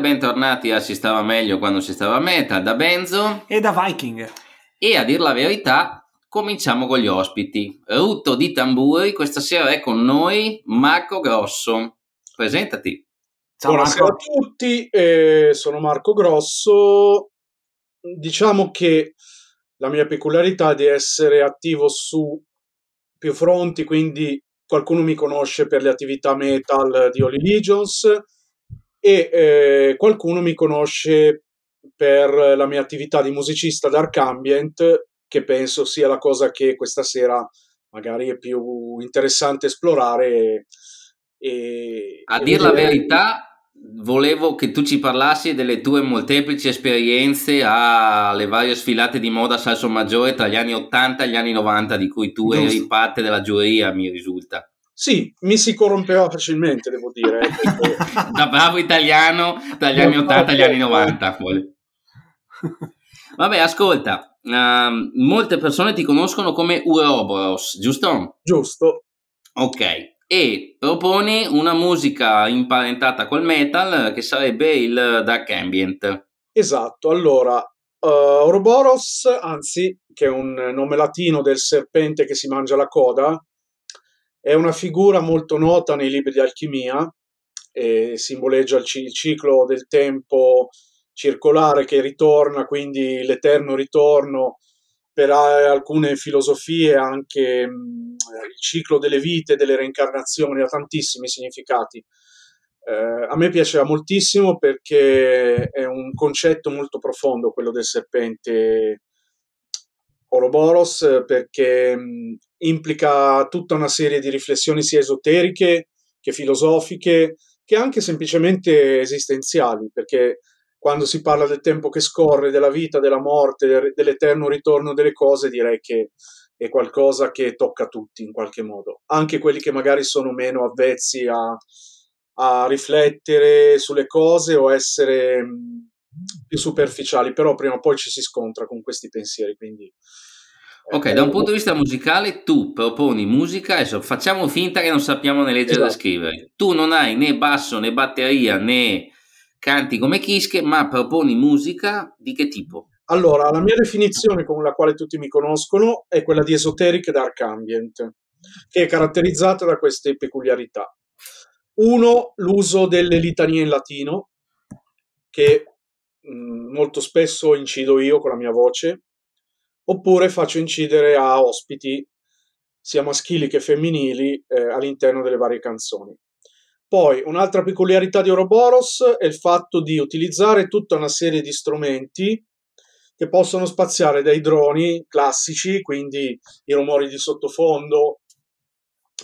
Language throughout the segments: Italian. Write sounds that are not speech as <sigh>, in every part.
bentornati a Si stava meglio quando si stava metal da Benzo e da Viking. E a dir la verità, cominciamo con gli ospiti. Rutto di tamburi, questa sera è con noi Marco Grosso. Presentati. Ciao Buonasera Marco. a tutti, eh, sono Marco Grosso. Diciamo che la mia peculiarità è di essere attivo su più fronti, quindi qualcuno mi conosce per le attività metal di Holy Legions e eh, qualcuno mi conosce per la mia attività di musicista dark ambient, che penso sia la cosa che questa sera magari è più interessante esplorare. E, a e dire la verità, volevo che tu ci parlassi delle tue molteplici esperienze alle varie sfilate di moda salso maggiore tra gli anni 80 e gli anni 90, di cui tu Giusto. eri parte della giuria, mi risulta. Sì, mi si corrompeva facilmente, devo dire. Eh, perché... <laughs> da bravo italiano dagli anni 80 agli anni 90. Vabbè, ascolta, uh, molte persone ti conoscono come Uroboros, giusto? Giusto. Ok, e proponi una musica imparentata col metal che sarebbe il dark ambient. Esatto, allora, uh, anzi, che è un nome latino del serpente che si mangia la coda, è una figura molto nota nei libri di alchimia e simboleggia il, ciclo del tempo circolare che ritorna, quindi l'eterno ritorno per alcune filosofie anche mh, il ciclo delle vite, delle reincarnazioni, ha tantissimi significati. Eh, a me piaceva moltissimo perché è un concetto molto profondo quello del serpente Ouroboros perché mh, implica tutta una serie di riflessioni sia esoteriche che filosofiche che anche semplicemente esistenziali, perché quando si parla del tempo che scorre, della vita, della morte, dell'eterno ritorno delle cose, direi che è qualcosa che tocca tutti in qualche modo, anche quelli che magari sono meno avvezzi a, a riflettere sulle cose o essere più superficiali, però prima o poi ci si scontra con questi pensieri, quindi Ok, da un punto di vista musicale tu proponi musica, adesso facciamo finta che non sappiamo né leggere esatto. né scrivere. Tu non hai né basso né batteria né canti come Kiske, ma proponi musica di che tipo? Allora, la mia definizione con la quale tutti mi conoscono è quella di esoteric dark ambient, che è caratterizzata da queste peculiarità. Uno, l'uso delle litanie in latino, che mh, mm, molto spesso incido io con la mia voce, oppure faccio incidere a ospiti sia maschili che femminili eh, all'interno delle varie canzoni. Poi un'altra peculiarità di Ouroboros è il fatto di utilizzare tutta una serie di strumenti che possono spaziare dai droni classici, quindi i rumori di sottofondo,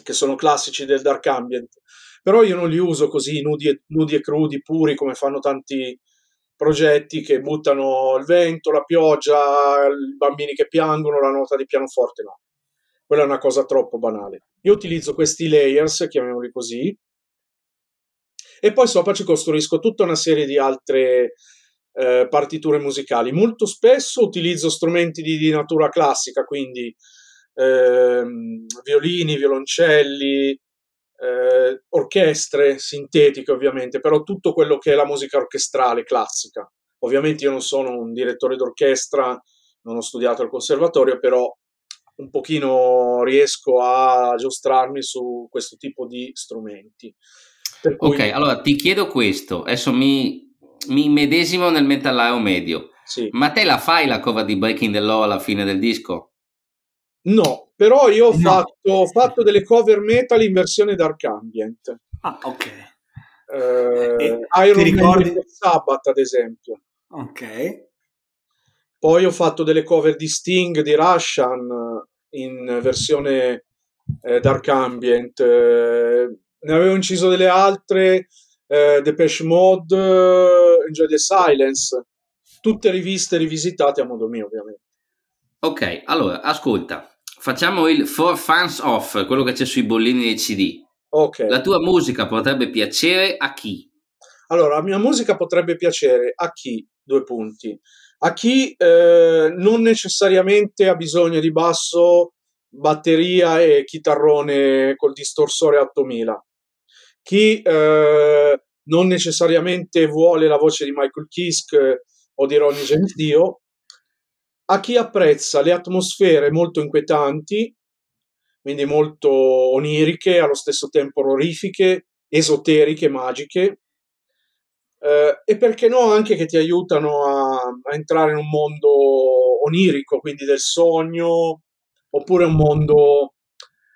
che sono classici del dark ambient, però io non li uso così nudi e, nudi e crudi, puri, come fanno tanti progetti che buttano il vento, la pioggia, i bambini che piangono, la nota di pianoforte, no. Quella è una cosa troppo banale. Io utilizzo questi layers, chiamiamoli così, e poi sopra ci costruisco tutta una serie di altre eh, partiture musicali. Molto spesso utilizzo strumenti di, di natura classica, quindi eh, violini, violoncelli, eh, orchestre sintetiche ovviamente, però tutto quello che è la musica orchestrale classica. Ovviamente io non sono un direttore d'orchestra, non ho studiato al conservatorio, però un pochino riesco a giostrarmi su questo tipo di strumenti. Cui... Ok, allora ti chiedo questo, adesso mi, mi medesimo nel metallaro medio, sì. ma te la fai la cover di Breaking the Law alla fine del disco? No, però io ho, no. fatto, ho fatto, delle cover metal in versione dark ambient. Ah, ok. Eh, Iron ricordi... Man Sabbath, ad esempio. Ok. Poi ho fatto delle cover di Sting, di Russian, in versione eh, dark ambient. Eh, ne avevo inciso delle altre, eh, Depeche Mode, Enjoy the Silence, tutte riviste rivisitate a modo mio, ovviamente. Ok, allora, ascolta, Facciamo il For Fans Off, quello che c'è sui bollini dei CD. Ok. La tua musica potrebbe piacere a chi? Allora, la mia musica potrebbe piacere a chi? Due punti. A chi eh, non necessariamente ha bisogno di basso, batteria e chitarrone col distorsore 8000. Chi eh, non necessariamente vuole la voce di Michael Kiske eh, o di Ronnie James Dio, a chi apprezza le atmosfere molto inquietanti, quindi molto oniriche, allo stesso tempo orrorifiche, esoteriche, magiche, eh, e perché no anche che ti aiutano a, a, entrare in un mondo onirico, quindi del sogno, oppure un mondo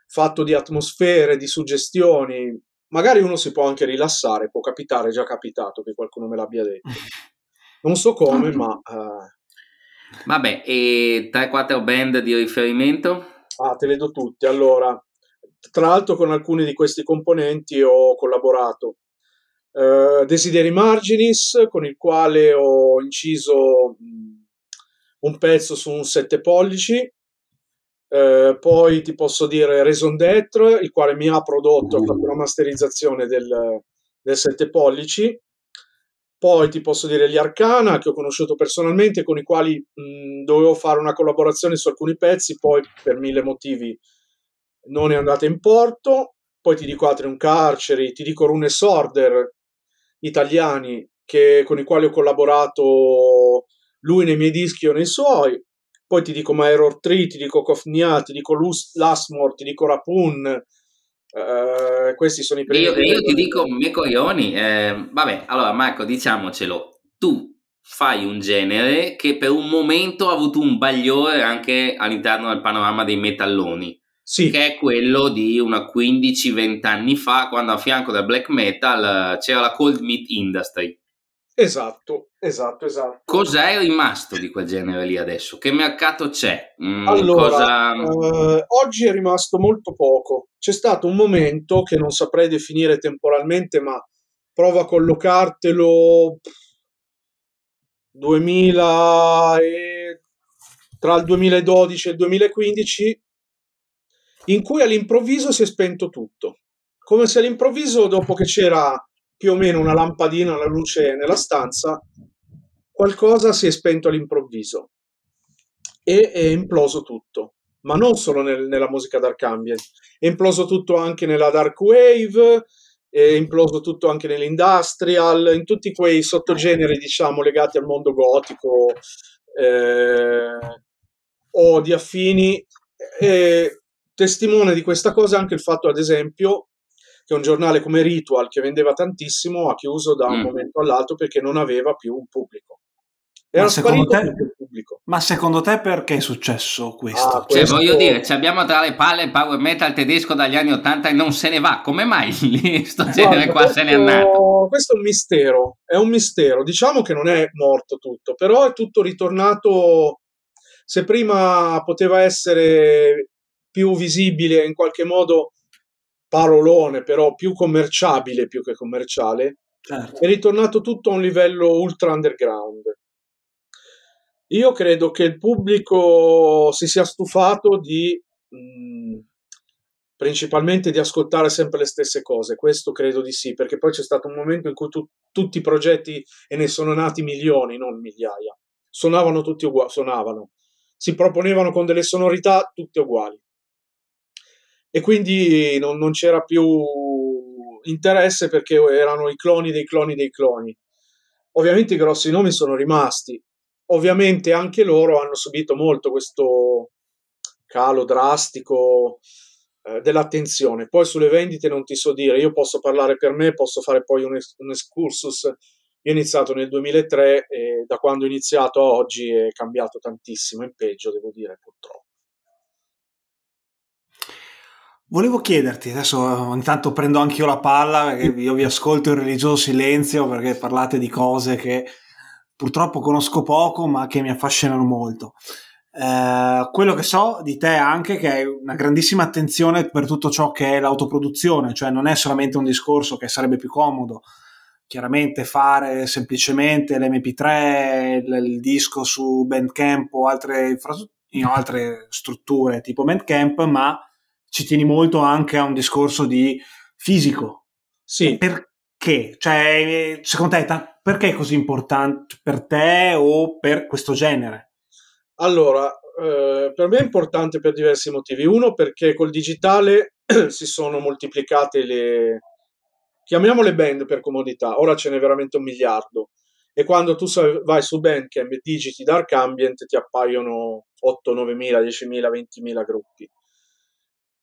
fatto di atmosfere, di suggestioni. Magari uno si può anche rilassare, può capitare, è già capitato che qualcuno me l'abbia detto. Non so come, <laughs> ma... Uh... Vabbè, e 3-4 band di riferimento? Ah, te le do tutte. Allora, tra l'altro con alcuni di questi componenti ho collaborato. Uh, Desideri Marginis, con il quale ho inciso un pezzo su un 7 pollici, Uh, poi ti posso dire Raison d'être, il quale mi ha prodotto, ha fatto una masterizzazione del, del 7 pollici. Poi ti posso dire gli Arcana, che ho conosciuto personalmente, con i quali mh, dovevo fare una collaborazione su alcuni pezzi, poi per mille motivi non è andata in porto. Poi ti dico altri un Carceri, ti dico Rune Sorder, italiani, che, con i quali ho collaborato lui nei miei dischi o nei suoi poi ti dico My Error 3, ti dico Kofnia, ti dico Lasmore, ti dico Rapun, eh, questi sono i primi. Io, io ti dico me coglioni, eh, vabbè, allora Marco, diciamocelo, tu fai un genere che per un momento ha avuto un bagliore anche all'interno del panorama dei metalloni. Sì. Che è quello di una 15-20 anni fa, quando a fianco del black metal c'era la cold meat industry. Esatto, esatto, esatto. Cos'è rimasto di quel genere lì adesso? Che mercato c'è? Mm, allora, cosa... eh, oggi è rimasto molto poco. C'è stato un momento che non saprei definire temporalmente, ma prova a collocartelo 2000 e... tra il 2012 e il 2015 in cui all'improvviso si è spento tutto. Come se all'improvviso, dopo che c'era più o meno una lampadina, una luce nella stanza, qualcosa si è spento all'improvviso e è imploso tutto. Ma non solo nel, nella musica dark ambient, è imploso tutto anche nella dark wave, è imploso tutto anche nell'industrial, in tutti quei sottogeneri, diciamo, legati al mondo gotico eh, o di affini. E testimone di questa cosa anche il fatto, ad esempio, che un giornale come Ritual, che vendeva tantissimo, ha chiuso da un mm. momento all'altro perché non aveva più un pubblico. Era ma secondo, te, ma secondo te perché è successo questo? Ah, cioè, questo... voglio dire, abbiamo tra le palle il power metal tedesco dagli anni 80 e non se ne va. Come mai <laughs> lì sto genere qua questo, se n'è andato? Questo è un mistero, è un mistero. Diciamo che non è morto tutto, però è tutto ritornato. Se prima poteva essere più visibile in qualche modo parolone, però più commerciabile più che commerciale, certo. è ritornato tutto a un livello ultra underground. Io credo che il pubblico si sia stufato di mh, mm, principalmente di ascoltare sempre le stesse cose, questo credo di sì, perché poi c'è stato un momento in cui tu, tutti i progetti, e ne sono nati milioni, non migliaia, suonavano tutti uguali, suonavano, si proponevano con delle sonorità tutte uguali e quindi non, non c'era più interesse perché erano i cloni dei cloni dei cloni. Ovviamente i grossi nomi sono rimasti, ovviamente anche loro hanno subito molto questo calo drastico eh, dell'attenzione. Poi sulle vendite non ti so dire, io posso parlare per me, posso fare poi un, es- un excursus. Io ho iniziato nel 2003 e da quando ho iniziato a oggi è cambiato tantissimo, in peggio devo dire purtroppo. Volevo chiederti, adesso ogni tanto prendo anche io la palla, io vi ascolto in religioso silenzio perché parlate di cose che purtroppo conosco poco ma che mi affascinano molto. Eh, quello che so di te anche che hai una grandissima attenzione per tutto ciò che è l'autoproduzione, cioè non è solamente un discorso che sarebbe più comodo chiaramente fare semplicemente l'MP3, il, il disco su Bandcamp o altre, infra- altre strutture tipo Bandcamp, ma ci tieni molto anche a un discorso di fisico. Sì. Perché? Cioè, secondo te, perché è così importante per te o per questo genere? Allora, eh, per me è importante per diversi motivi. Uno, perché col digitale <clears throat> si sono moltiplicate le, chiamiamole band per comodità, ora ce n'è veramente un miliardo. E quando tu vai su Bandcamp e digiti Dark Ambient ti appaiono 8, 9 mila, 10 mila, 20 mila gruppi.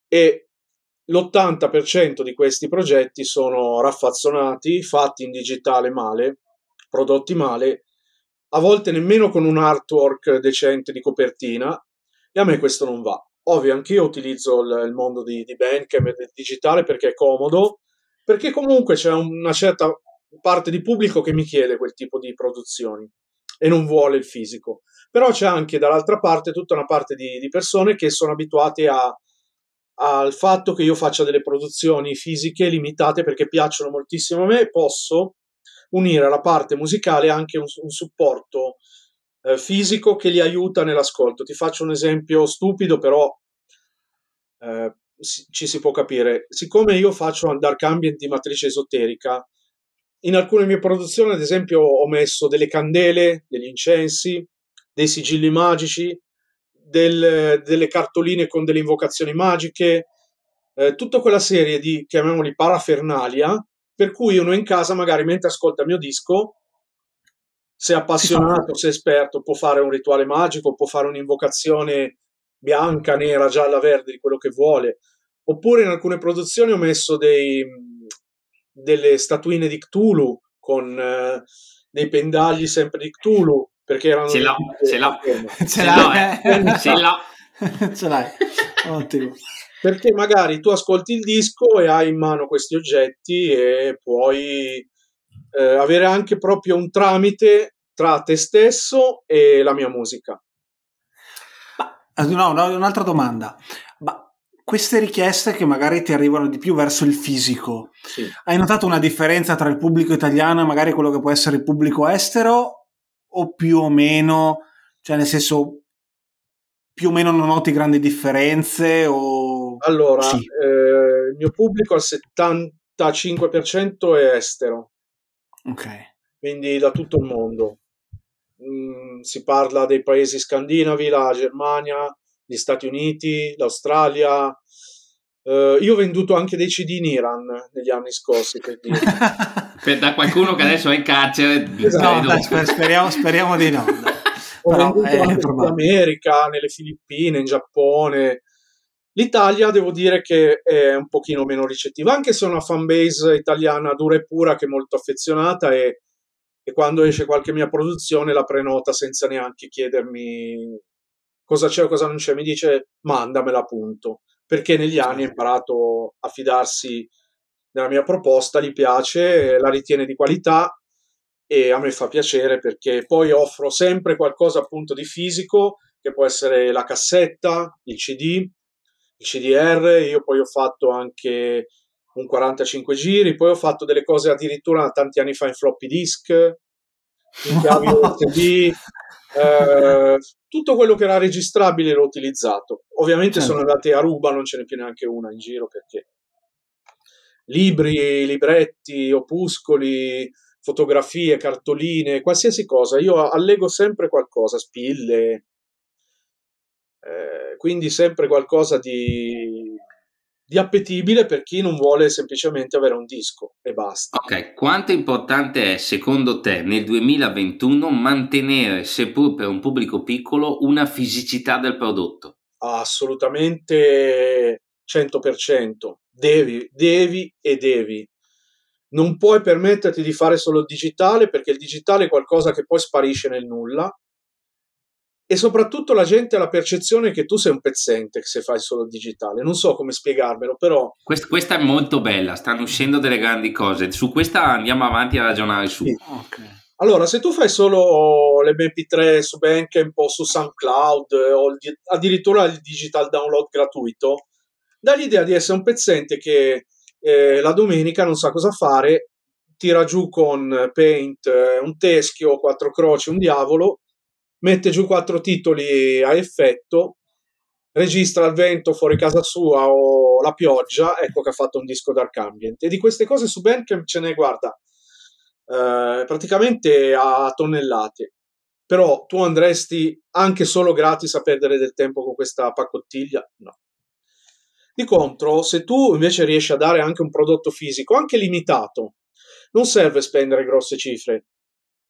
E l'80% di questi progetti sono raffazzonati, fatti in digitale male, prodotti male, a volte nemmeno con un artwork decente di copertina, e a me questo non va. Ovvio, anch'io utilizzo il, mondo di, di Bandcamp e del digitale perché è comodo, perché comunque c'è una certa parte di pubblico che mi chiede quel tipo di produzioni e non vuole il fisico. Però c'è anche dall'altra parte tutta una parte di, di persone che sono abituate a, al fatto che io faccia delle produzioni fisiche limitate perché piacciono moltissimo a me posso unire alla parte musicale anche un, un supporto eh, fisico che li aiuta nell'ascolto. Ti faccio un esempio stupido, però eh, ci si può capire. Siccome io faccio un dark ambient di matrice esoterica, in alcune mie produzioni, ad esempio, ho messo delle candele, degli incensi, dei sigilli magici, del, delle cartoline con delle invocazioni magiche, eh, tutta quella serie di, chiamiamoli, parafernalia, per cui uno in casa, magari mentre ascolta il mio disco, se è appassionato, se è esperto, può fare un rituale magico, può fare un'invocazione bianca, nera, gialla, verde, di quello che vuole. Oppure in alcune produzioni ho messo dei, delle statuine di Cthulhu con eh, dei pendagli sempre di Cthulhu perché erano ce l'ho, ce l'ho, <laughs> <laughs> ce l'ho, eh. ce l'ho. <laughs> ce l'hai, ottimo. Perché magari tu ascolti il disco e hai in mano questi oggetti e puoi eh, avere anche proprio un tramite tra te stesso e la mia musica. No, no, un'altra domanda. Ma queste richieste che magari ti arrivano di più verso il fisico, sì. hai notato una differenza tra il pubblico italiano e magari quello che può essere il pubblico estero? O più o meno, cioè nel senso, più o meno non noti grandi differenze? O... Allora, sì. eh, il mio pubblico al 75% è estero. Ok. Quindi da tutto il mondo. Mm, si parla dei paesi scandinavi, la Germania, gli Stati Uniti, l'Australia. Uh, io ho venduto anche dei CD in Iran negli anni scorsi. Per dire. <laughs> per, da qualcuno che adesso è in carcere. Esatto. No, dai, speriamo, speriamo, di no. <laughs> ho Però venduto anche in America, nelle Filippine, in Giappone. L'Italia devo dire che è un pochino meno ricettiva, anche se è una fanbase italiana dura e pura che è molto affezionata e, e quando esce qualche mia produzione la prenota senza neanche chiedermi cosa c'è o cosa non c'è, mi dice mandamela appunto, perché negli anni ha imparato a fidarsi della mia proposta, gli piace, la ritiene di qualità e a me fa piacere perché poi offro sempre qualcosa appunto di fisico, che può essere la cassetta, il CD, il CDR, io poi ho fatto anche un 45 giri, poi ho fatto delle cose addirittura tanti anni fa in floppy disk, in chiavi <laughs> USB, eh, tutto quello che era registrabile l'ho utilizzato. Ovviamente certo. sono andate a ruba, non ce n'è più neanche una in giro perché libri, libretti, opuscoli, fotografie, cartoline, qualsiasi cosa. Io allego sempre qualcosa, spille, eh, quindi sempre qualcosa di, di appetibile per chi non vuole semplicemente avere un disco e basta. Ok, quanto importante è secondo te nel 2021 mantenere, seppur per un pubblico piccolo, una fisicità del prodotto? Assolutamente 100%. Devi, devi e devi. Non puoi permetterti di fare solo il digitale perché il digitale è qualcosa che poi sparisce nel nulla e soprattutto la gente ha la percezione che tu sei un pezzente se fai solo il digitale. Non so come spiegarmelo, però. Questa, questa, è molto bella, stanno uscendo delle grandi cose. Su questa andiamo avanti a ragionare su. Sì. Okay. Allora, se tu fai solo le MP3 su Bandcamp o su SoundCloud o il, addirittura il digital download gratuito, dà l'idea di essere un pezzente che eh, la domenica non sa cosa fare, tira giù con Paint eh, un teschio, quattro croci, un diavolo mette giù quattro titoli a effetto, registra il vento fuori casa sua o la pioggia, ecco che ha fatto un disco dark ambient. E di queste cose su Bandcamp ce ne guarda eh, praticamente a tonnellate. Però tu andresti anche solo gratis a perdere del tempo con questa pacottiglia? No. Di contro, se tu invece riesci a dare anche un prodotto fisico, anche limitato, non serve spendere grosse cifre.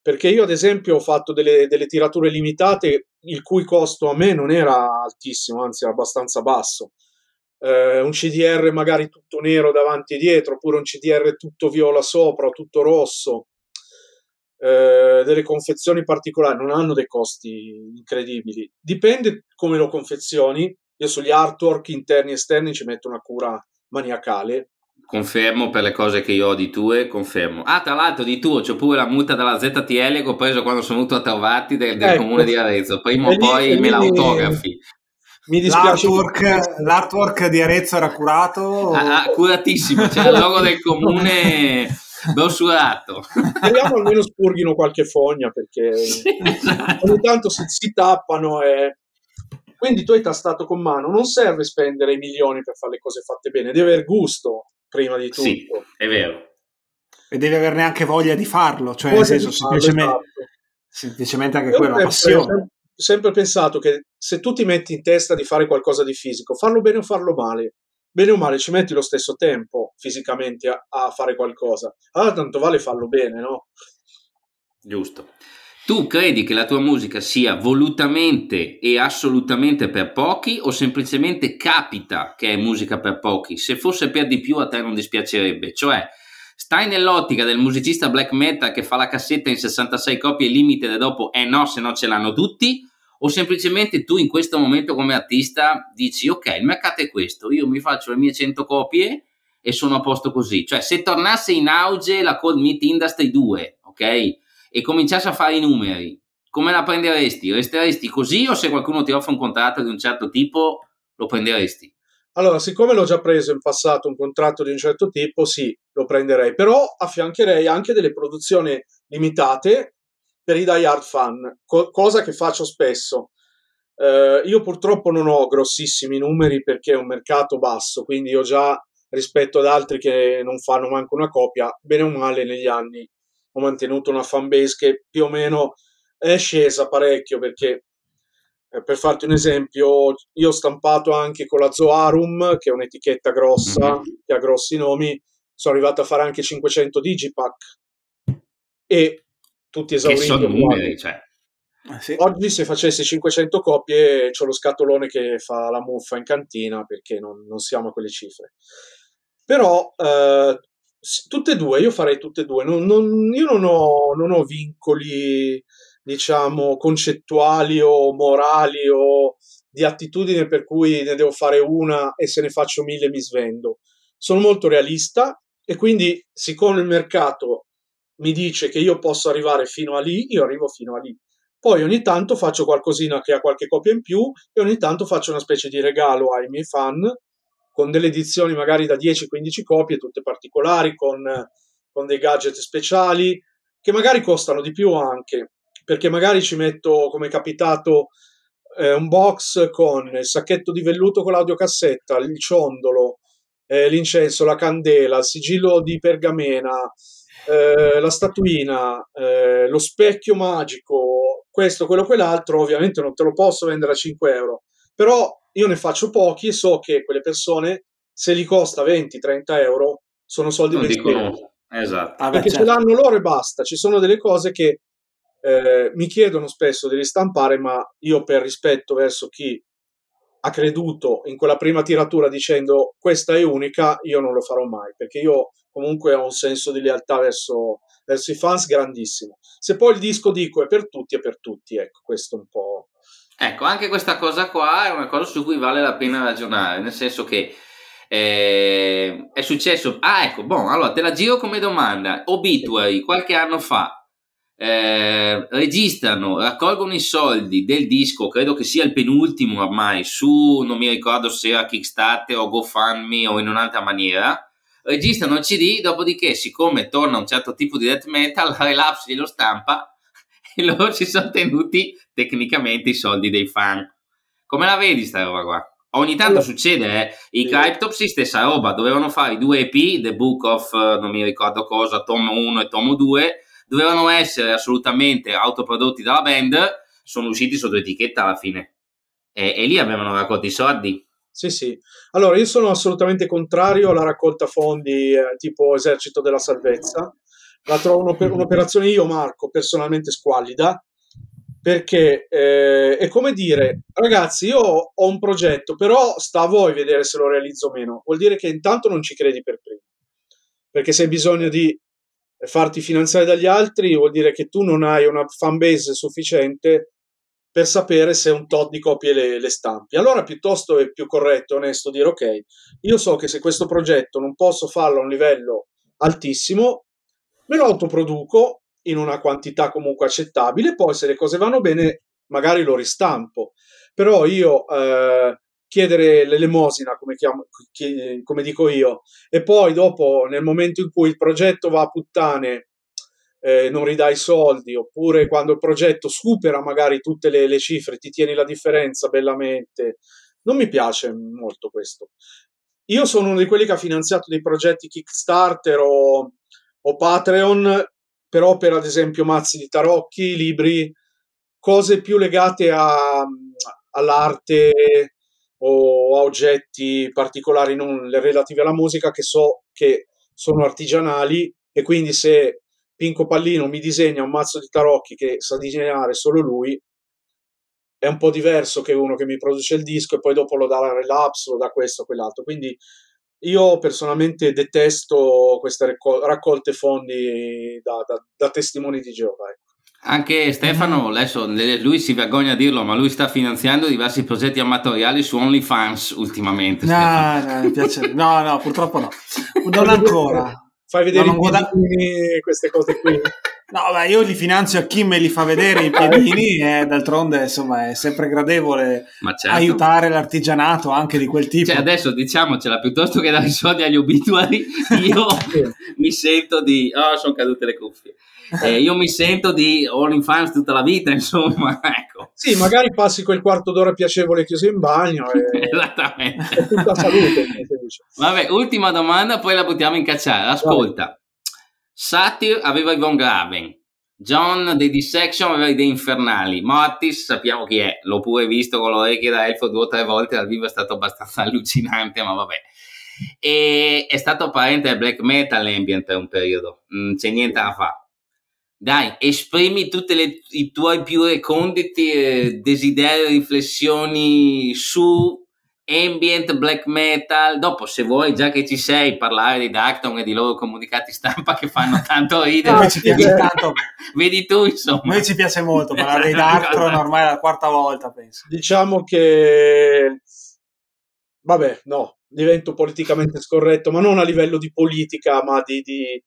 Perché io, ad esempio, ho fatto delle, delle tirature limitate il cui costo a me non era altissimo, anzi era abbastanza basso. Eh, un CDR magari tutto nero davanti e dietro, oppure un CDR tutto viola sopra tutto rosso. Eh, delle confezioni particolari non hanno dei costi incredibili. Dipende come lo confezioni. Io sugli artwork interni e esterni ci metto una cura maniacale. Confermo per le cose che io ho di tue, confermo. Ah, tra l'altro di tuo c'ho pure la multa della ZTL che ho preso quando sono venuto a trovarti del, del ecco. comune di Arezzo. Prima o poi lì, me l'autografi. Mi dispiace. L'artwork, l'artwork, di Arezzo era curato? Ah, ah, curatissimo, c'è il logo del comune brossurato. Speriamo almeno spurghino qualche fogna perché <laughs> sì, esatto. ogni tanto si, si tappano e... Quindi tu hai tastato con mano, non serve spendere i milioni per fare le cose fatte bene, deve aver gusto prima di tutto. Sì, è vero. E devi averne anche voglia di farlo, cioè nel senso semplicemente, esatto. semplicemente anche quella passione sempre pensato che se tu ti metti in testa di fare qualcosa di fisico, farlo bene o farlo male, bene o male ci metti lo stesso tempo fisicamente a, a fare qualcosa. Allora tanto vale farlo bene, no? Giusto. Tu credi che la tua musica sia volutamente e assolutamente per pochi o semplicemente capita che è musica per pochi? Se fosse per di più a te non dispiacerebbe. Cioè, stai nell'ottica del musicista black metal che fa la cassetta in 66 copie limite e dopo eh no, se no ce l'hanno tutti? o semplicemente tu in questo momento come artista dici ok il mercato è questo io mi faccio le mie 100 copie e sono a posto così cioè se tornasse in auge la Cold Meat Industry 2 ok e cominciasse a fare i numeri come la prenderesti? resteresti così o se qualcuno ti offre un contratto di un certo tipo lo prenderesti? Allora, siccome l'ho già preso in passato un contratto di un certo tipo, sì, lo prenderei, però affiancherei anche delle produzioni limitate per i die hard fan, co- cosa che faccio spesso. Eh, io purtroppo non ho grossissimi numeri perché è un mercato basso, quindi io già rispetto ad altri che non fanno manco una copia, bene o male negli anni ho mantenuto una fanbase che più o meno è scesa parecchio perché eh, per farti un esempio, io ho stampato anche con la Zoarum, che è un'etichetta grossa, mm-hmm. che ha grossi nomi, sono arrivato a fare anche 500 digipack e tutti esauriti. Che sono numeri, cioè. Ah, sì. Oggi se facessi 500 copie c'ho lo scatolone che fa la muffa in cantina perché non, non siamo a quelle cifre. Però eh, tutte e due, io farei tutte e due. Non, non, io non ho, non ho vincoli, diciamo, concettuali o morali o di attitudine per cui ne devo fare una e se ne faccio mille mi svendo. Sono molto realista e quindi siccome il mercato mi dice che io posso arrivare fino a lì, io arrivo fino a lì. Poi ogni tanto faccio qualcosina che ha qualche copia in più e ogni tanto faccio una specie di regalo ai miei fan con delle edizioni magari da 10-15 copie, tutte particolari, con, con dei gadget speciali che magari costano di più anche, perché magari ci metto, come è capitato, eh, un box con il sacchetto di velluto con l'audiocassetta, il ciondolo, eh, l'incenso, la candela, il sigillo di pergamena, eh, la statuina, eh, lo specchio magico, questo, quello, quell'altro, ovviamente non te lo posso vendere a 5 euro, però io ne faccio pochi e so che quelle persone, se li costa 20-30 euro, sono soldi non ben spesi. Esatto. Ah, Perché certo. ce l'hanno loro e basta. Ci sono delle cose che eh, mi chiedono spesso di ristampare, ma io per rispetto verso chi ha creduto in quella prima tiratura dicendo questa è unica, io non lo farò mai, perché io comunque ho un senso di lealtà verso, verso i fans grandissimo. Se poi il disco dico è per tutti, è per tutti, ecco, questo un po'. Ecco, anche questa cosa qua è una cosa su cui vale la pena ragionare, nel senso che eh, è successo... Ah, ecco, bon, allora te la giro come domanda. Obituary, qualche anno fa, eh, registrano, raccolgono i soldi del disco, credo che sia il penultimo ormai, su non mi ricordo se era Kickstarter o GoFundMe o in un'altra maniera. Registrano il CD, dopodiché, siccome torna un certo tipo di death metal, <laughs> Relapse glielo stampa e <laughs> loro si sono tenuti tecnicamente i soldi dei fan. Come la vedi sta roba qua? Ogni tanto succede, eh? i Cryptopsy stessa roba, dovevano fare i due EP, The Book of non mi ricordo cosa, tomo 1 e tomo 2, dovevano essere assolutamente autoprodotti dalla band, sono usciti sotto etichetta alla fine. E, e lì avevano raccolto i soldi. Sì, sì. Allora, io sono assolutamente contrario alla raccolta fondi eh, tipo esercito della salvezza. La trovo un'oper- un'operazione io, Marco, personalmente squallida, perché eh, è come dire, ragazzi, io ho un progetto, però sta a voi vedere se lo realizzo o meno. Vuol dire che intanto non ci credi per primo, perché se hai bisogno di farti finanziare dagli altri, vuol dire che tu non hai una fan base sufficiente per sapere se un tot di copie le, le stampi. Allora piuttosto è più corretto e onesto dire ok, io so che se questo progetto non posso farlo a un livello altissimo, me lo autoproduco in una quantità comunque accettabile, poi se le cose vanno bene magari lo ristampo. Però io eh, chiedere l'elemosina, come, chiamo, come dico io, e poi dopo nel momento in cui il progetto va a puttane eh, non ridai soldi, oppure quando il progetto supera magari tutte le, le cifre, ti tieni la differenza bellamente. Non mi piace molto questo. Io sono uno di quelli che ha finanziato dei progetti Kickstarter o, o Patreon, però per ad esempio mazzi di tarocchi, libri, cose più legate a, all'arte o a oggetti particolari non relativi alla musica che so che sono artigianali e quindi se Pinco Pallino mi disegna un mazzo di tarocchi che sa disegnare solo lui, è un po' diverso che uno che mi produce il disco e poi dopo lo dà la relapse, lo dà questo quell'altro. Quindi io personalmente detesto queste raccolte fondi da, da, da testimoni di Geova. Ecco. Anche Stefano, adesso lui si vergogna a dirlo, ma lui sta finanziando diversi progetti amatoriali su OnlyFans ultimamente. No, no, no, no, purtroppo no. <laughs> Non ancora fai vedere no, i guarda... queste cose qui. <laughs> No, beh, io li finanzio a chi me li fa vedere i piedini <laughs> e d'altronde insomma è sempre gradevole certo. aiutare l'artigianato anche di quel tipo. Cioè, adesso diciamocela, piuttosto che dare i soldi agli obituari, <laughs> io mi sento di... Oh, sono cadute le cuffie. Eh, io mi sento di all in fans tutta la vita, insomma, <laughs> ecco. Sì, magari passi quel quarto d'ora piacevole chiuso in bagno e... Esattamente. È tutta salute. Vabbè, ultima domanda, poi la buttiamo in cacciare. Ascolta. Vai. Satir aveva i Von Graven, John dei Dissection aveva idee infernali, Mortis sappiamo chi è, l'ho pure visto con l'orecchio da elfo due o tre volte dal vivo, è stato abbastanza <laughs> allucinante, ma vabbè. E è stato parente del black metal ambient per un periodo, non c'è niente da fare. Dai, esprimi tutti i tuoi più reconditi eh, desideri, riflessioni su ambient, black metal. Dopo, se vuoi, già che ci sei, parlare di Darkton e di loro comunicati stampa che fanno tanto <laughs> ridere. No, ci piace tanto. <laughs> Vedi tu, insomma. A noi ci piace molto parlare di <laughs> Darkton, ormai è la quarta volta, penso. Diciamo che... Vabbè, no, divento politicamente scorretto, ma non a livello di politica, ma di, di,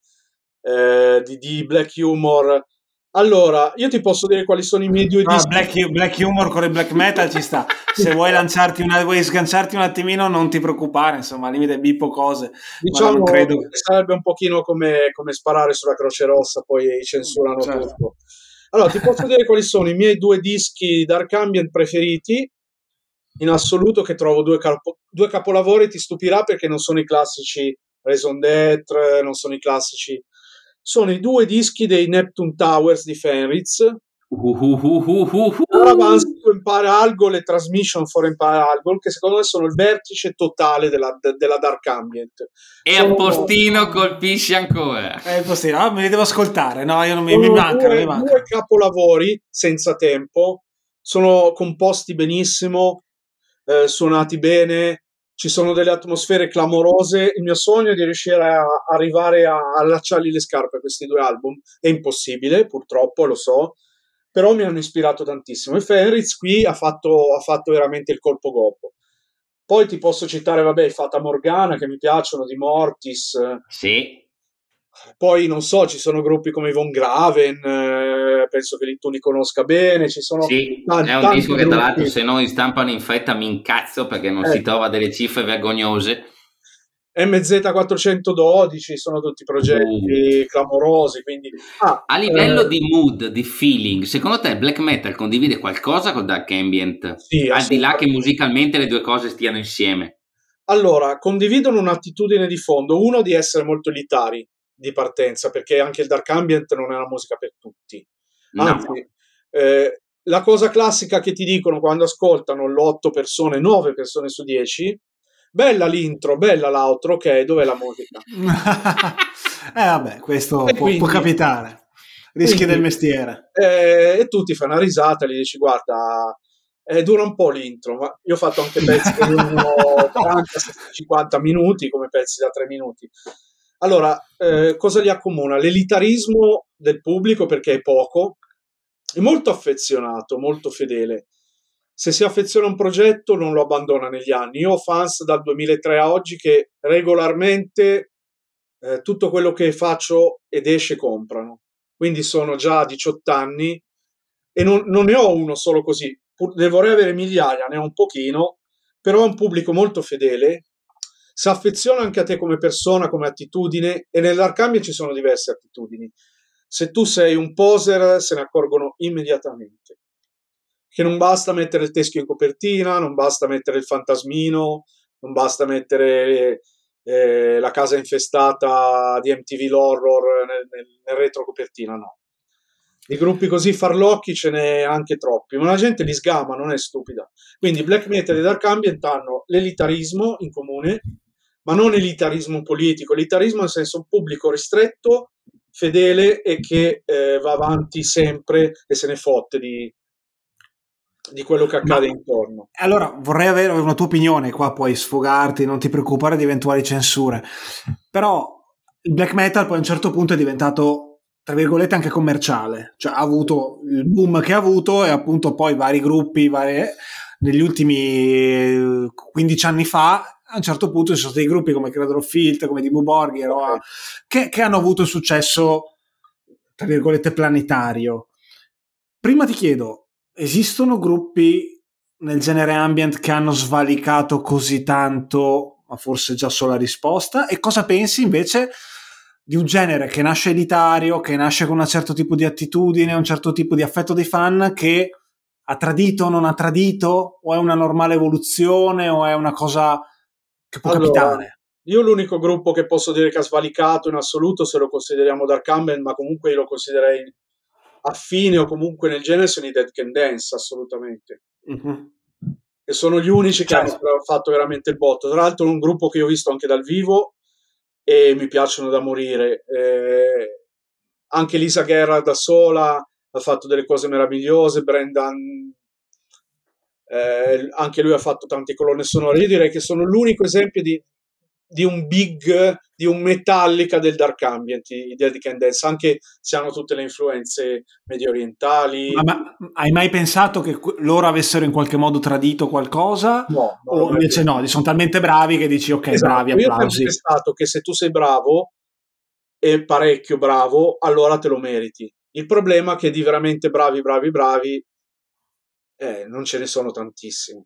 eh, di, di black humor allora, io ti posso dire quali sono i miei due dischi. Black, black, humor con il black metal ci sta. Se vuoi lanciarti una, vuoi sganciarti un attimino, non ti preoccupare, insomma, al limite bippo cose. Diciamo credo... che sarebbe un pochino come, come, sparare sulla Croce Rossa, poi censurano certo. tutto. Allora, ti posso dire quali sono i miei due dischi Dark Ambient preferiti in assoluto, che trovo due, capo, due capolavori, ti stupirà perché non sono i classici Raison d'être, non sono i classici sono i due dischi dei Neptune Towers di Fenritz. Uh, uh, uh, Advance to Empire Algol e Transmission for Empire Algol, che secondo me sono il vertice totale della, de, della Dark Ambient. E sono... a postino colpisce ancora. Eh, postino, no, me li devo ascoltare, no, io non mi, mi mancano. Due, due capolavori senza tempo, sono composti benissimo, eh, suonati bene, ci sono delle atmosfere clamorose. Il mio sogno è di riuscire a arrivare a allacciargli le scarpe a questi due album. È impossibile, purtroppo, lo so, però mi hanno ispirato tantissimo. E Fenritz qui ha fatto, ha fatto veramente il colpo gobbo. Poi ti posso citare, vabbè, Fata Morgana che mi piacciono, di Mortis. Sì. Poi non so, ci sono gruppi come Von Graven, eh, penso che li, tu li conosca bene. Ci sono sì, tanti, è un disco che tra l'altro se non stampano in fretta mi incazzo perché non eh. si trova delle cifre vergognose. MZ412 sono tutti progetti uh. clamorosi. Quindi, ah, a livello eh, di mood, di feeling, secondo te black metal condivide qualcosa con Dark Ambient? Sì, al di là che musicalmente le due cose stiano insieme. Allora, condividono un'attitudine di fondo, uno di essere molto elitari, di partenza, perché anche il dark ambient non è una musica per tutti. Anzi, no. eh, la cosa classica che ti dicono quando ascoltano l'8 persone, 9 persone su 10, bella l'intro, bella l'outro, ok, dov'è la musica? <laughs> eh vabbè, questo può, quindi, può, capitare. Rischi quindi, del mestiere. Eh, e tu ti fai una risata e gli dici guarda, eh, dura un po' l'intro, ma io ho fatto anche pezzi che durano 40-50 minuti come pezzi da 3 minuti. Allora, eh, cosa li accomuna? L'elitarismo del pubblico perché è poco, è molto affezionato, molto fedele. Se si affeziona a un progetto non lo abbandona negli anni. Io ho fans dal 2003 a oggi che regolarmente eh, tutto quello che faccio ed esce comprano. Quindi sono già 18 anni e non, non ne ho uno solo così. ne vorrei avere migliaia, ne ho un pochino, però è un pubblico molto fedele si affeziona anche a te come persona, come attitudine e nell'arcambio ci sono diverse attitudini. Se tu sei un poser se ne accorgono immediatamente. Che non basta mettere il teschio in copertina, non basta mettere il fantasmino, non basta mettere eh, la casa infestata di MTV l'horror nel, nel, nel retro copertina, no. Di gruppi così farlocchi ce n'è anche troppi, ma la gente li sgama, non è stupida. Quindi black metal e dark ambient hanno l'elitarismo in comune, ma non elitarismo politico, elitarismo nel senso un pubblico ristretto, fedele e che eh, va avanti sempre e se ne fotte di, di quello che accade ma, intorno. Allora vorrei avere una tua opinione, qua puoi sfogarti, non ti preoccupare di eventuali censure, però il black metal poi a un certo punto è diventato tra virgolette anche commerciale, cioè ha avuto il boom che ha avuto e appunto poi vari gruppi, varie, negli ultimi 15 anni fa a un certo punto ci sono dei gruppi come Cradle of Filth, come Dimmu Borgir, okay. che, che, hanno avuto successo, tra virgolette, planetario. Prima ti chiedo, esistono gruppi nel genere ambient che hanno svalicato così tanto, ma forse già so la risposta, e cosa pensi invece di un genere che nasce elitario, che nasce con un certo tipo di attitudine, un certo tipo di affetto dei fan, che ha tradito o non ha tradito, o è una normale evoluzione, o è una cosa che può allora, capitare. Io l'unico gruppo che posso dire che ha svalicato in assoluto, se lo consideriamo Dark Ambient, ma comunque io lo considererei affine o comunque nel genere, sono i Dead Can Dance, assolutamente. Mm-hmm. E sono gli unici che certo. hanno fatto veramente il botto. Tra l'altro un gruppo che ho visto anche dal vivo e mi piacciono da morire. Eh, anche Lisa Guerra da sola ha fatto delle cose meravigliose, Brendan eh, anche lui ha fatto tante colonne sonore. Io direi che sono l'unico esempio di, di un big, di un Metallica del Dark Ambient, i Dead Can Dance, anche se hanno tutte le influenze medio orientali. Ma, ma, hai mai pensato che loro avessero in qualche modo tradito qualcosa? No. O invece no, sono talmente bravi che dici ok, esatto, bravi, applausi. Io ho pensato che se tu sei bravo e parecchio bravo, allora te lo meriti. Il problema è che di veramente bravi, bravi, bravi eh, non ce ne sono tantissimi.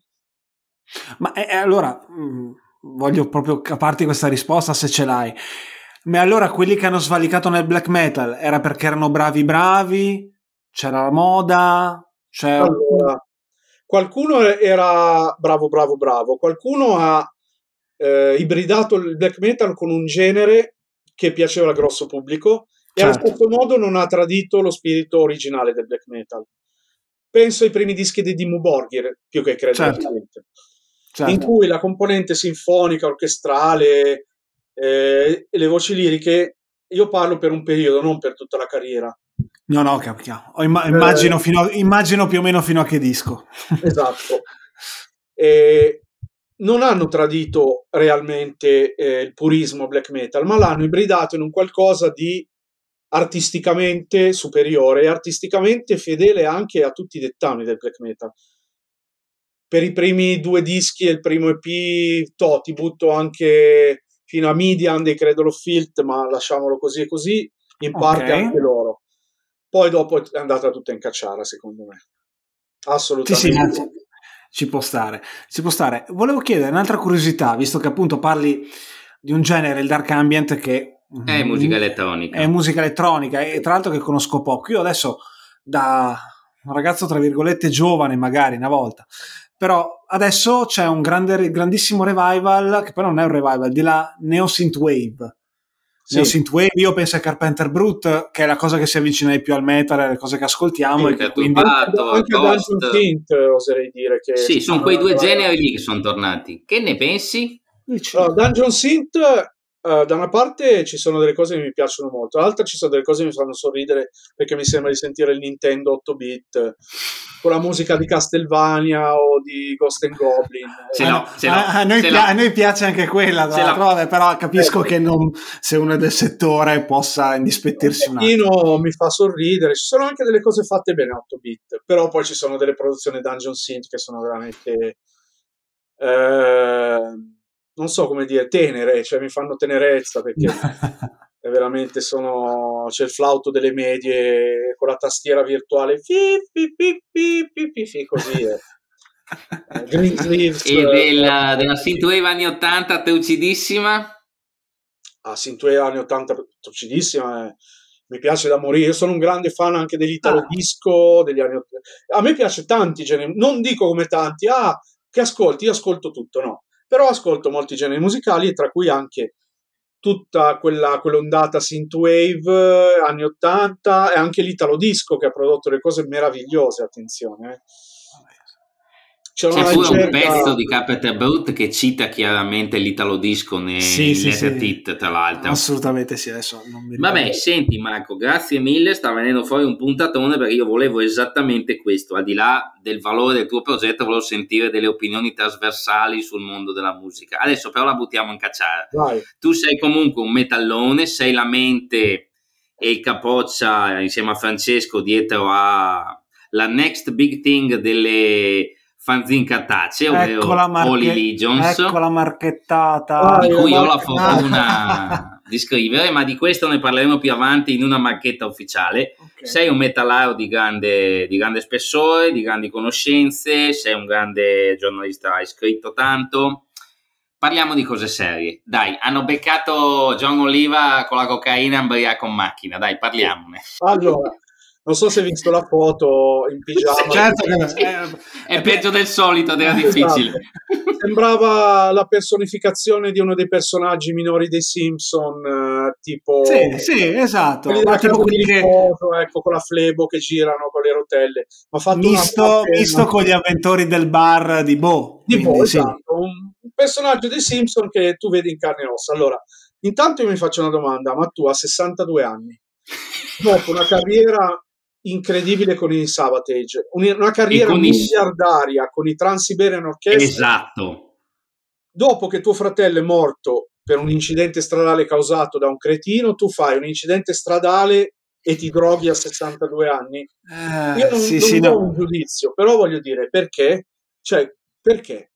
Ma eh, eh, allora, mh, mm, voglio proprio caparti questa risposta se ce l'hai. Ma allora quelli che hanno svalicato nel black metal era perché erano bravi bravi? C'era la moda? C'era... Allora, qualcuno era bravo bravo bravo, qualcuno ha eh, ibridato il black metal con un genere che piaceva al grosso pubblico e certo. allo stesso modo non ha tradito lo spirito originale del black metal penso ai primi dischi di Dimmu Borgir più che credo certo. Certo. in cui la componente sinfonica, orchestrale eh, e le voci liriche io parlo per un periodo, non per tutta la carriera. No, no, capiamo. Immagino, eh, a, immagino, più o meno fino a che disco. esatto. E non hanno tradito realmente eh, il purismo black metal, ma l'hanno ibridato in un qualcosa di artisticamente superiore e artisticamente fedele anche a tutti i dettami del black metal. Per i primi due dischi e il primo EP, to, ti butto anche fino a Midian dei Cradle of Filth, ma lasciamolo così e così, in parte okay. anche loro. Poi dopo è andata tutta in cacciara, secondo me. Assolutamente. Sì, sì, ci può stare, ci può stare. Volevo chiedere un'altra curiosità, visto che appunto parli di un genere, il dark ambient, che è mm-hmm. musica elettronica. È musica elettronica e tra l'altro che conosco poco. Io adesso da un ragazzo tra virgolette giovane magari una volta, però adesso c'è un grande, grandissimo revival, che poi non è un revival, di la Neo Synth Wave. Sì. Synthwave, io penso a Carpenter Brute, che è la cosa che si avvicina di più al metal, le cose che ascoltiamo. Sì, e che quindi... Turbato, anche Dungeon Synth, oserei dire. Che sì, sono quei due generi lì che sono tornati. Che ne pensi? Allora, Dungeon Synth Uh, da una parte ci sono delle cose che mi piacciono molto, dall'altra ci sono delle cose che mi fanno sorridere perché mi sembra di sentire il Nintendo 8 bit con la musica di Castlevania o di Ghost and Goblin. Ce l'ho, ce l'ho, a, a, noi pia- a, noi piace anche quella, vabbè, però capisco eh, che non, se uno è del settore possa indispettirsi un attimo. mi fa sorridere, ci sono anche delle cose fatte bene a 8 bit, però poi ci sono delle produzioni Dungeon Synth che sono veramente... Eh, non so come dire, tenere, cioè mi fanno tenerezza perché <laughs> veramente sono, c'è il flauto delle medie con la tastiera virtuale, fi, fi, fi, fi, così è. Green <laughs> Sleeves, e della, eh, della Synthwave anni 80 teucidissima? Ah, Synthwave anni 80 teucidissima, eh. mi piace da morire. Io sono un grande fan anche dell'italo ah. disco degli anni 80. A me piace tanti generi, non dico come tanti, ah, che ascolti, io ascolto tutto, no però ascolto molti generi musicali, tra cui anche tutta quella, quell'ondata synthwave anni 80 e anche l'italo disco che ha prodotto delle cose meravigliose, attenzione. Eh. C'è, C'è pure ricerca... un pezzo di Carpenter Brut che cita chiaramente l'italo disco nei sì, sì, sì. Tit, tra l'altro. Assolutamente sì, adesso non mi Vabbè, senti Marco, grazie mille, sta venendo fuori un puntatone perché io volevo esattamente questo, al di là del valore del tuo progetto, volevo sentire delle opinioni trasversali sul mondo della musica. Adesso però la buttiamo in cacciare. Vai. Tu sei comunque un metallone, sei la mente e il capoccia insieme a Francesco dietro a la next big thing delle fanzine cartacee, ovvero ecco marche- Holy Legions. Ecco la marchettata. Di cui ho la fortuna <laughs> di scrivere, ma di questo ne parleremo più avanti in una marchetta ufficiale. Okay. Sei un metallaro di grande, di grande spessore, di grandi conoscenze, sei un grande giornalista, hai scritto tanto. Parliamo di cose serie. Dai, hanno beccato John Oliva con la cocaina ambriaco in macchina. Dai, parliamone. Allora, non so se hai visto la foto in pigiama. Certo che è, è peggio del solito ed era esatto. difficile. Sembrava la personificazione di uno dei personaggi minori dei Simpson, eh, tipo... Sì, sì, esatto. Ma tipo quelli che... foto, ecco, con la flebo che girano con le rotelle. Ma fatto misto, misto con gli avventori del bar di Bo. Di Bo, sì. esatto. Un personaggio dei Simpson che tu vedi in carne e ossa. Allora, intanto io mi faccio una domanda, ma tu a 62 anni, <laughs> dopo una carriera incredibile con i Savatage, una carriera con miliardaria i... con i Trans-Siberian Orchestra. Esatto. Dopo che tuo fratello è morto per un incidente stradale causato da un cretino, tu fai un incidente stradale e ti droghi a 62 anni. Eh, Io non, sì, non sì, do no. un giudizio, però voglio dire perché? Cioè, perché?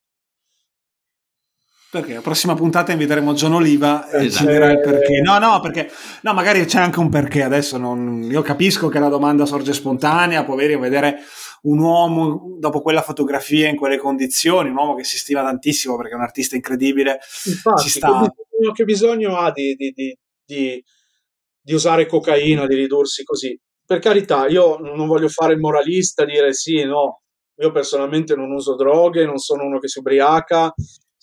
Perché la prossima puntata inviteremo John Oliva e esatto. ci dirà il perché. No, no, perché no, magari c'è anche un perché. Adesso non, io capisco che la domanda sorge spontanea, poverino, vedere un uomo dopo quella fotografia in quelle condizioni, un uomo che si stima tantissimo perché è un artista incredibile. Infatti, ci sta... che, bisogno, che bisogno ha di, di, di, di, usare cocaina, di ridursi così? Per carità, io non voglio fare il moralista, dire sì, no, io personalmente non uso droghe, non sono uno che si ubriaca,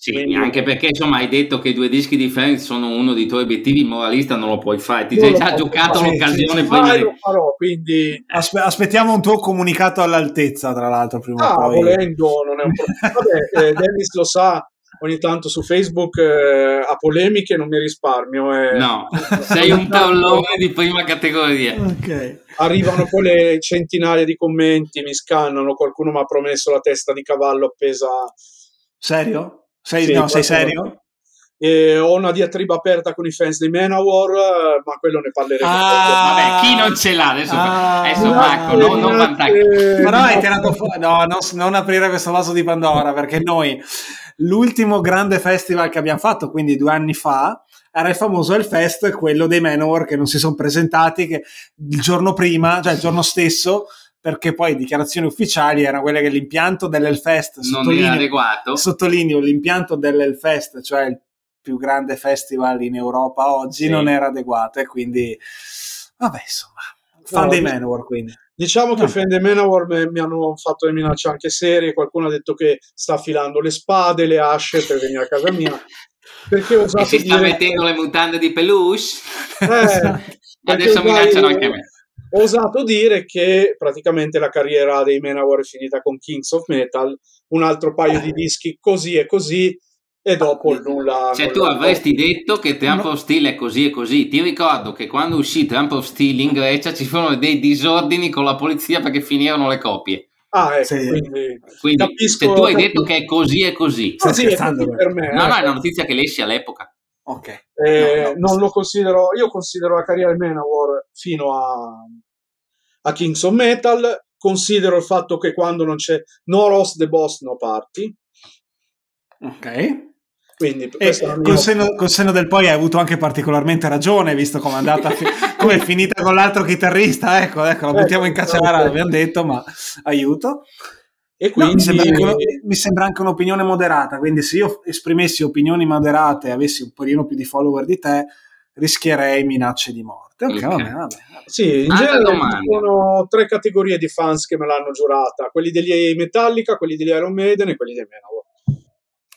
sì, quindi... anche perché insomma hai detto che i due dischi di Friends sono uno dei tuoi obiettivi moralista, non lo puoi fare, ti sei già giocato l'occasione sì, prima di... lo farò, quindi... Aspe- aspettiamo un tuo comunicato all'altezza, tra l'altro, prima ah, poi. volendo, non è un problema. Vabbè, eh, Dennis lo sa, ogni tanto su Facebook eh, a polemiche non mi risparmio. Eh. No, sei un tallone di prima categoria. Okay. Arrivano poi le centinaia di commenti, mi scannano, qualcuno mi ha promesso la testa di cavallo appesa... Serio? Sei, sì, no, sei serio? Eh, ho una diatriba aperta con i fans di Manowar, ma quello ne parleremo. Ah, vabbè, chi non ce l'ha adesso? Ah, adesso Marco, non, non Però hai tirato fuori, no, non, non aprire questo vaso di Pandora perché noi l'ultimo grande festival che abbiamo fatto, quindi due anni fa, era il famoso Hellfest, quello dei Manowar che non si sono presentati, che il giorno prima, cioè il giorno stesso, perché poi dichiarazioni ufficiali erano quelle che l'impianto dell'Elfest non era adeguato. Sottolineo l'impianto dell'Elfest, cioè il più grande festival in Europa oggi, sì. non era adeguato e quindi vabbè, insomma, fan no, dei Manowar quindi. Diciamo che no. Fend e Manowar mi hanno fatto le minacce anche serie, qualcuno ha detto che sta affilando le spade, le asce per venire a casa mia. Perché ho usato e si sta mettendo che... le mutande di peluche? Eh, <laughs> Adesso minacciano anche me. Ho osato dire che praticamente la carriera dei Manowar è finita con Kings of Metal, un altro paio di dischi così e così, e dopo nulla. Cioè, tu avresti detto che Trump of Steel è così e così. Ti ricordo che quando uscì Trump of Steel in Grecia ci furono dei disordini con la polizia perché finirono le copie. Ah, ecco, sì. quindi, quindi capisco, se tu hai detto che è così e così. No, sì, per me. No, no, è una notizia che lessi all'epoca. Ok. Eh, no, no, non lo considero, io considero la carriera di Manowar fino a, a Kings of Metal. Considero il fatto che quando non c'è no Ross the Boss, no party. Ok. Quindi, col, senno, col, senno, del poi hai avuto anche particolarmente ragione, visto come è andata, <laughs> come è finita con l'altro chitarrista. Ecco, ecco, la buttiamo in cacciara, l'abbiamo detto, ma aiuto. E quindi... No, mi, sembra anche, mi, sembra anche, un'opinione moderata, quindi se io esprimessi opinioni moderate e avessi un pochino più di follower di te, rischierei minacce di morte. Ok, okay. Vabbè, vabbè. Sì, in genere ci sono tre categorie di fans che me l'hanno giurata, quelli degli Metallica, quelli degli Iron Maiden e quelli dei Manowar.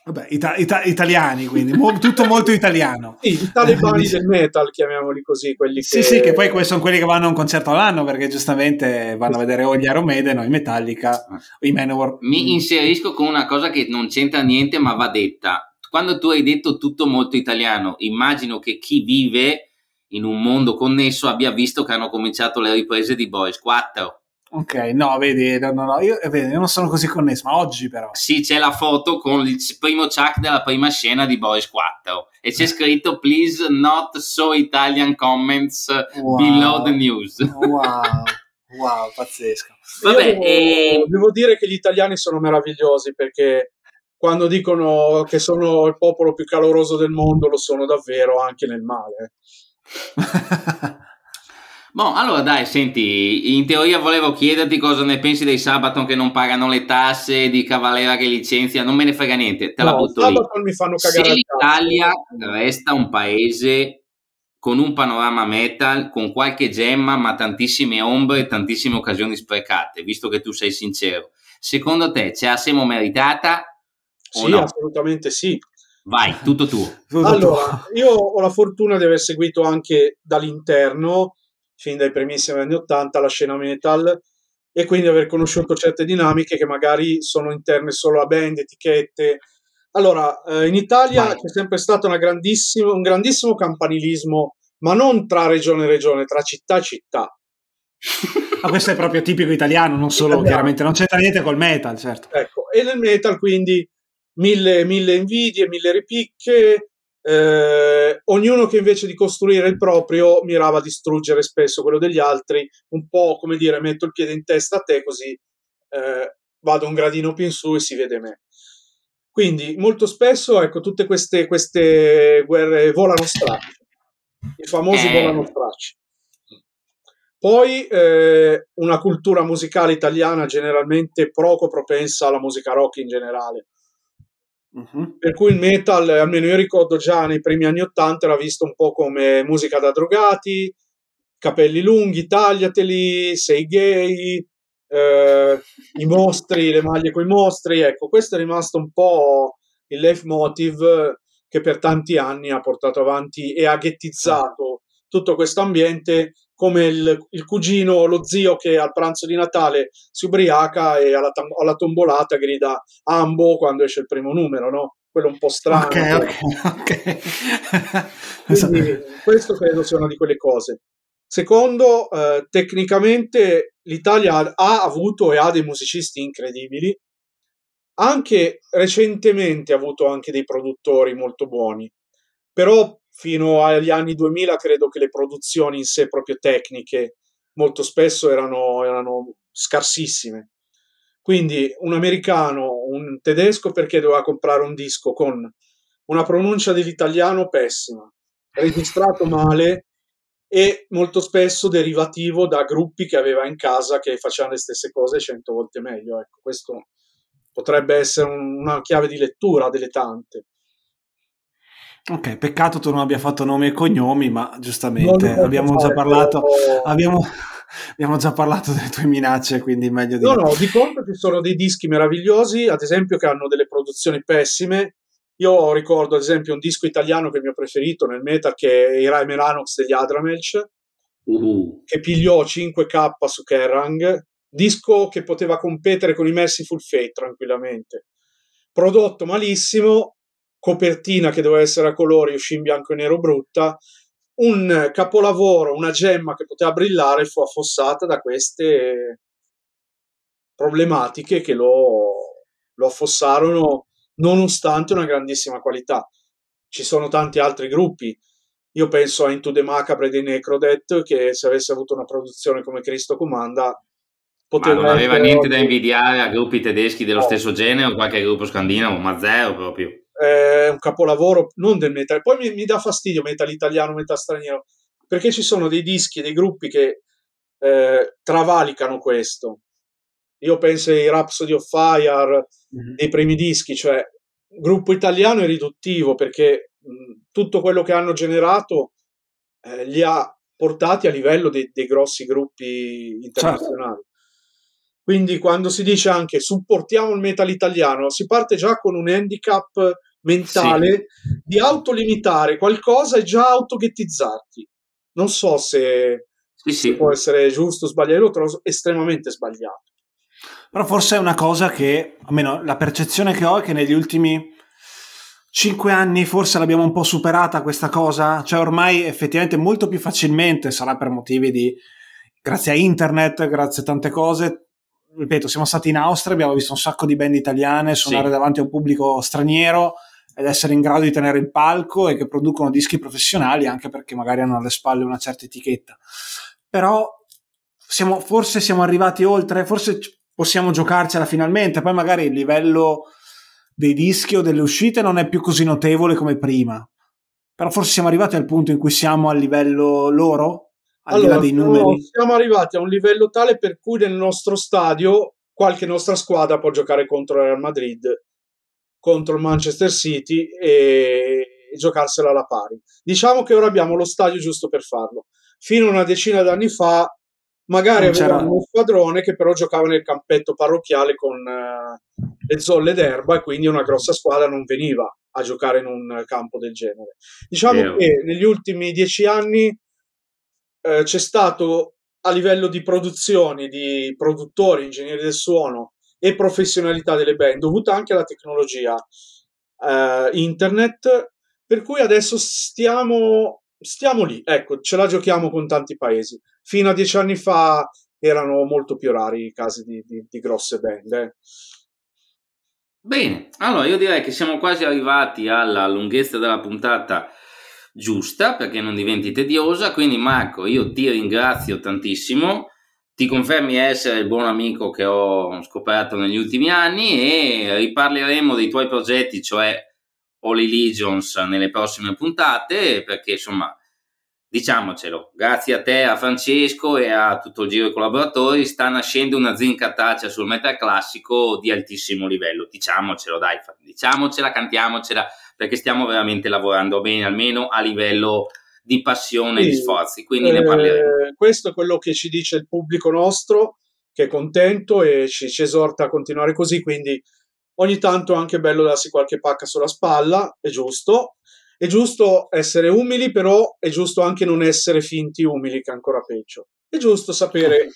Vabbè, ita- ita- italiani, quindi mo- tutto molto italiano. Sì, i talebani del metal, chiamiamoli così. Quelli sì, che... sì, che poi sono quelli che vanno a un concerto all'anno perché giustamente vanno a vedere o gli Iron Maiden o i Metallica o i Manowar. Mi inserisco con una cosa che non c'entra niente ma va detta. Quando tu hai detto tutto molto italiano, immagino che chi vive in un mondo connesso abbia visto che hanno cominciato le riprese di Boys 4 Ok, no, vedi, no, no, io, vedi, io, non sono così connesso, ma oggi però. Sì, c'è la foto con il primo Chuck della prima scena di Boys 4 e c'è scritto please not so Italian comments wow. below the news. Wow, wow, pazzesco. Vabbè, devo, e... devo dire che gli italiani sono meravigliosi perché quando dicono che sono il popolo più caloroso del mondo lo sono davvero anche nel male. <laughs> Boh, allora dai, senti, in teoria volevo chiederti cosa ne pensi dei Sabaton che non pagano le tasse, di Cavalera che licenzia, non me ne frega niente, te no, la butto Sabaton lì. mi fanno cagare Se l'Italia resta un paese con un panorama metal, con qualche gemma, ma tantissime ombre e tantissime occasioni sprecate, visto che tu sei sincero, secondo te ce la siamo meritata? Sì, no? assolutamente sì. Vai, tutto tuo. <laughs> Allora, io ho la fortuna di aver seguito anche dall'interno fin dai primissimi anni 80 la scena metal e quindi aver conosciuto certe dinamiche che magari sono interne solo a band, etichette. Allora, eh, in Italia Vai. c'è sempre stato un grandissimo campanilismo, ma non tra regione e regione, tra città e città. Ma questo è proprio tipico italiano, non solo italiano. chiaramente, non c'entra niente col metal, certo. Ecco, e nel metal quindi mille, mille invidie, mille ripicche, eh, ognuno che invece di costruire il proprio mirava a distruggere spesso quello degli altri, un po' come dire metto il piede in testa a te così eh, vado un gradino più in su e si vede me. Quindi molto spesso ecco tutte queste, queste guerre volano stracci, i famosi eh. volano stracci. Poi eh, una cultura musicale italiana generalmente poco propensa alla musica rock in generale Uh-huh. Per cui il metal, almeno io ricordo già nei primi anni Ottanta, era visto un po' come musica da drogati, capelli lunghi, tagliateli, sei gay, eh, i mostri, le maglie con i mostri. Ecco, questo è rimasto un po' il leitmotiv che per tanti anni ha portato avanti e ha ghettizzato tutto questo ambiente come il, il, cugino o lo zio che al pranzo di Natale si ubriaca e alla, tam- alla tombolata grida Ambo quando esce il primo numero, no? Quello un po' strano. Ok, ok, ok. <laughs> Quindi, questo credo sia una di quelle cose. Secondo, eh, tecnicamente l'Italia ha avuto e ha dei musicisti incredibili. Anche recentemente ha avuto anche dei produttori molto buoni. Però fino agli anni 2000 credo che le produzioni in sé proprio tecniche molto spesso erano, erano scarsissime. Quindi un americano, un tedesco perché doveva comprare un disco con una pronuncia dell'italiano pessima, registrato male e molto spesso derivativo da gruppi che aveva in casa che facevano le stesse cose cento volte meglio. Ecco, questo potrebbe essere una chiave di lettura delle tante. Ok, peccato tu non abbia fatto nomi e cognomi, ma giustamente abbiamo già parlato, abbiamo, <laughs> abbiamo già parlato delle tue minacce, quindi meglio di No, no, di contro ci sono dei dischi meravigliosi, ad esempio, che hanno delle produzioni pessime. Io ricordo, ad esempio, un disco italiano che è il mio preferito nel metal, che è i Rai Melanox degli Adramelch, uh. che pigliò 5K su Kerrang, disco che poteva competere con i Merciful Fate tranquillamente. Prodotto malissimo, copertina che doveva essere a colori, uscì in bianco e nero brutta, un capolavoro, una gemma che poteva brillare fu affossata da queste problematiche che lo, lo affossarono nonostante una grandissima qualità. Ci sono tanti altri gruppi. Io penso a Into the Macabre dei Necrodet che se avesse avuto una produzione come Cristo Comanda poteva ma non aveva niente da invidiare a gruppi tedeschi dello no. stesso genere o qualche gruppo scandinavo, ma zero proprio è un capolavoro non del metal. Poi mi, mi, dà fastidio metal italiano, metal straniero, perché ci sono dei dischi, dei gruppi che eh, travalicano questo. Io penso ai Rhapsody of Fire, mm-hmm. dei primi dischi, cioè gruppo italiano è riduttivo perché mh, tutto quello che hanno generato eh, li ha portati a livello dei, dei grossi gruppi internazionali. Certo. Quindi quando si dice anche supportiamo il metal italiano, si parte già con un handicap mentale sì. di autolimitare qualcosa e già autoghettizzarti. Non so se, sì, se può essere giusto o sbagliato, lo trovo estremamente sbagliato. Però forse è una cosa che, almeno la percezione che ho è che negli ultimi cinque anni forse l'abbiamo un po' superata questa cosa, cioè ormai effettivamente molto più facilmente, sarà per motivi di, grazie a internet, grazie a tante cose, ripeto, siamo stati in Austria, abbiamo visto un sacco di band italiane suonare sì. davanti a un pubblico straniero ed essere in grado di tenere il palco e che producono dischi professionali anche perché magari hanno alle spalle una certa etichetta. Però siamo, forse siamo arrivati oltre, forse possiamo giocarcela finalmente, poi magari il livello dei dischi o delle uscite non è più così notevole come prima. Però forse siamo arrivati al punto in cui siamo a livello loro, al allora, dei numeri. Siamo arrivati a un livello tale per cui nel nostro stadio qualche nostra squadra può giocare contro il Real Madrid contro il Manchester City e, e giocarsela alla pari. Diciamo che ora abbiamo lo stadio giusto per farlo. Fino a una decina d'anni fa magari avevamo uno squadrone che però giocava nel campetto parrocchiale con uh, le zolle d'erba e quindi una grossa squadra non veniva a giocare in un campo del genere. Diciamo yeah. che negli ultimi dieci anni uh, c'è stato a livello di produzioni, di produttori, ingegneri del suono e professionalità delle band, dovuta anche alla tecnologia eh, internet, per cui adesso stiamo, stiamo lì, ecco, ce la giochiamo con tanti paesi. Fino a dieci anni fa erano molto più rari i casi di, di, di grosse band. Eh. Bene, allora io direi che siamo quasi arrivati alla lunghezza della puntata giusta perché non diventi tediosa, quindi Marco io ti ringrazio tantissimo ti confermi essere il buon amico che ho scoperto negli ultimi anni e riparleremo dei tuoi progetti, cioè Holy Legions, nelle prossime puntate, perché insomma, diciamocelo, grazie a te, a Francesco e a tutto il giro di collaboratori sta nascendo una zincataccia sul metal classico di altissimo livello, diciamocelo dai, diciamocela, cantiamocela, perché stiamo veramente lavorando bene, almeno a livello di passione e di sforzi, quindi eh, ne parleremo. Questo è quello che ci dice il pubblico nostro, che è contento e ci, ci esorta a continuare così, quindi ogni tanto è anche bello darsi qualche pacca sulla spalla, è giusto. È giusto essere umili, però è giusto anche non essere finti umili, che è ancora peggio. È giusto sapere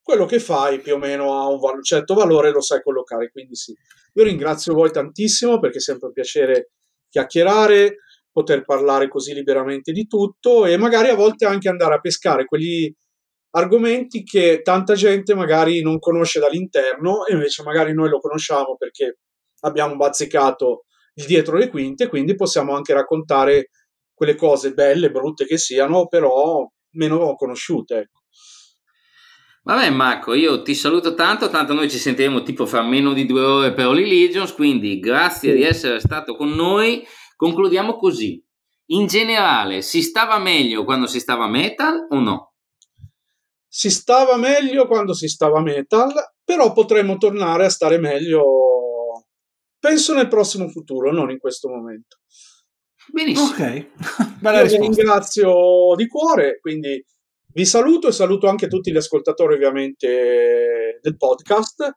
quello che fai più o meno ha un, val- certo valore, lo sai collocare. Quindi sì, io ringrazio voi tantissimo perché è sempre un piacere chiacchierare, poter parlare così liberamente di tutto e magari a volte anche andare a pescare quegli argomenti che tanta gente magari non conosce dall'interno e invece magari noi lo conosciamo perché abbiamo bazzicato il dietro le quinte, quindi possiamo anche raccontare quelle cose belle, brutte che siano, però meno conosciute. Ecco. Vabbè Marco, io ti saluto tanto, tanto noi ci sentiremo tipo fra meno di due ore per Holy Legions, quindi grazie sì. di essere stato con noi Concludiamo così. In generale, si stava meglio quando si stava metal o no? Si stava meglio quando si stava metal, però potremmo tornare a stare meglio, penso nel prossimo futuro, non in questo momento. Benissimo. Ok, <laughs> Bella Io vi ringrazio di cuore, quindi Vi saluto e saluto anche tutti gli ascoltatori ovviamente del podcast,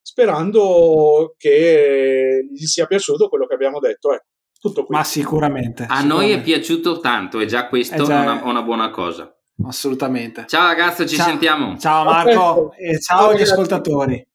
sperando che gli sia piaciuto quello che abbiamo detto. Ecco, tutto qui. Ma sicuramente. A sicuramente. noi è piaciuto tanto e già questo Eh già, è una, una buona cosa. Assolutamente. Ciao ragazzi, ci Ciao. sentiamo. Ciao Marco Perfetto. e ciao Ciao, agli ragazzi. ascoltatori.